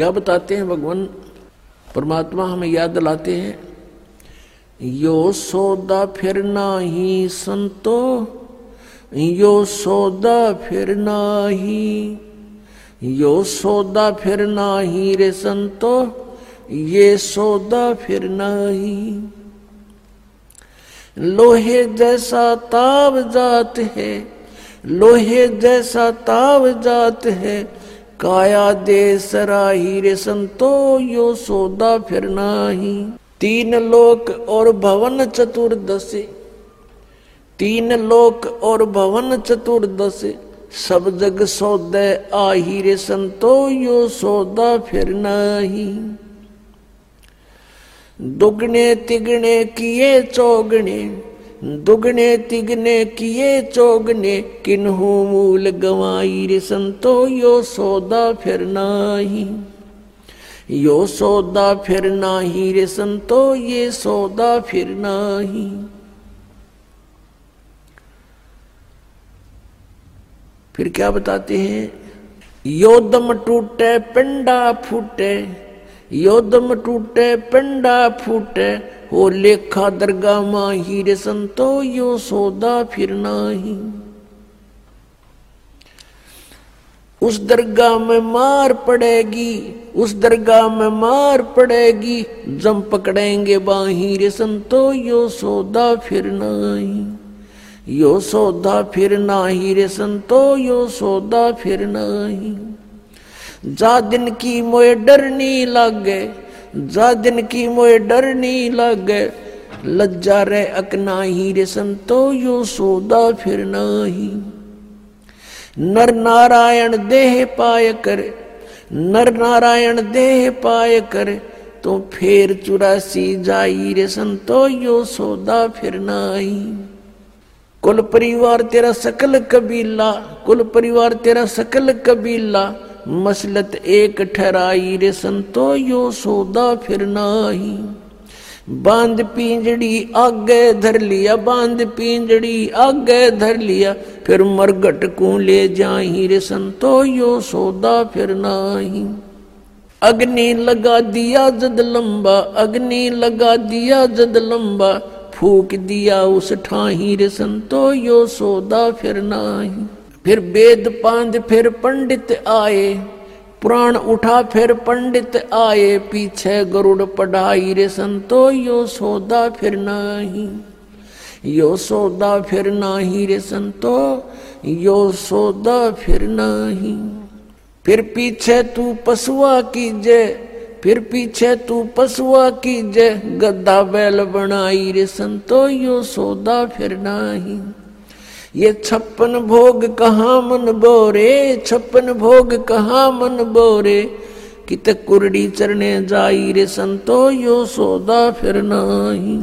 क्या बताते हैं भगवान? परमात्मा हमें याद दिलाते हैं, यो सौदा फिर ना ही संतो, यो सौदा फिर ना ही यो सौदा फिर ना ही रे संतो, ये सौदा फिर ना ही लोहे जैसा ताव जात है, लोहे जैसा ताव जात है काया दे सराही रे संतो, यो सौदा फिर ही तीन लोक और भवन चतुर्दश। तीन लोक और भवन चतुर्दश। सब जग सौदे आही रे संतो, यो सौदा फिर नाही। दुगने तिगने किए चौगने। दुगने तिगने किए चौगने, किन्हू मूल गवाई रे संतो, यो सौदा फिर नाही। यो सौदा फिर नाही रे संतो, ये सौदा फिर नाही। फिर क्या बताते हैं? योदम टूटे, पिंडा फूटे। योदम टूटे, पिंडा फूटे। हो लेखा दरगाह माही रे संतो, यो सौदा फिर नाही। उस दरगाह में मार पड़ेगी, उस दरगाह में मार पड़ेगी, जम पकड़ेंगे बाही रे संतो, यो सौदा फिर नहीं। यो सौदा फिर नाही रे संतो, यो सौदा फिर नहीं। जा दिन की मोए डर नहीं लागे जा दिन की मोए डर नहीं लागे। लज्जा रे अकना ही रे संतो, यो सौदा फिर नहीं। नर नारायण देह पाय कर, नर नारायण देह पाय कर तो फेर चुरासी जाई रे संतो, यो सौदा फिर नाई कुल परिवार तेरा सकल कबीला, कुल परिवार तेरा सकल कबीला मसलत एक ठहराई रे संतो, यो सौदा फिर नाही। बाँध पिंजड़ी आगे धर लिया, बाँध पिंजड़ी आगे धर लिया, फिर मरगट को ले जाही रे संतो, यो सौदा फिर नाही। अग्नि लगा दिया जद लंबा, अग्नि लगा दिया जद लंबा, फूक दिया उस ठाही रे संतो, यो सौदा फिर नाही। फिर वेद पांध फिर पंडित आए, पुराण उठा फिर पंडित आए, पीछे गरुड़ पढ़ाई रे संतो यो सौदा फिर नाही। यो सौदा फिर नाही रे संतो, यो सौदा फिर नाही। फिर पीछे तू पशुआ कीजे फिर पीछे तू पशुआ कीजे गद्दा बैल बनाई रे संतो, यो सौदा फिर नाही। ये छप्पन भोग कहा मन बोरे? छप्पन भोग कहा मन बोरे? कित कुरडी चरने जाई रे संतो, यो सौदा फिर नाही।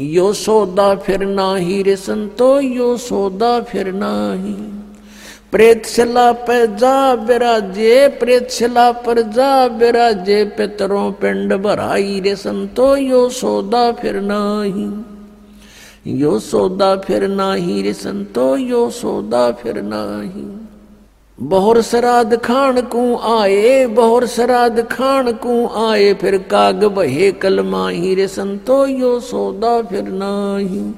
यो सौदा फिर नाही रे संतो, यो सौदा फिर नाही। प्रेत शिला पे जा बिराजे, प्रेत शिला पर जा बिराजे, पितरों पिंड भराई रे संतो, यो सौदा फिर नाही। यो सौदा फिर नाही रे संतो, यो सौदा फिर नाही। बहुर श्राद्ध खान को आए, बहुर श्राद्ध खान को आए, फिर काग बहे कल माही रे संतो, यो सौदा फिर नाही।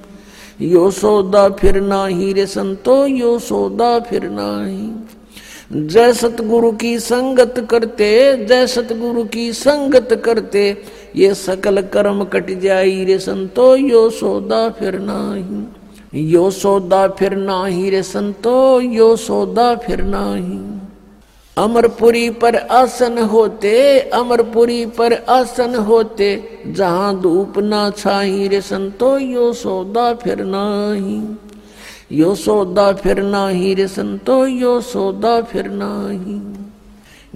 यो सौदा फिर नाही रे संतो, यो सौदा फिर नाही। जय सतगुरु की संगत करते, जय सतगुरु की संगत करते ये सकल कर्म कट जाई रे संतो, यो सौदा फिर नाही। यो सौदा फिर नाही रे संतो, यो सौदा फिर नाही। अमरपुरी पर आसन होते, अमरपुरी पर आसन होते, जहाँ धूप ना छाई रे संतो, यो सौदा फिर नाही। यो सौदा फिर नाही रे संतो, यो सौदा फिर नाही।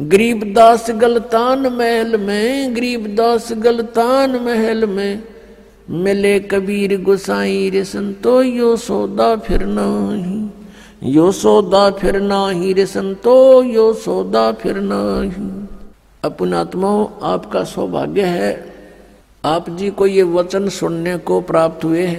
गरीबदास गलतान महल में गरीबदास गलतान महल में। मिले कबीर गुसाई रे संतो, यो सौदा फिर नाही। यो सौदा फिर नाही रे संतो, यो सौदा फिर नाही। अपनात्माओं आपका सौभाग्य है। आप जी को ये वचन सुनने को प्राप्त हुए हैं।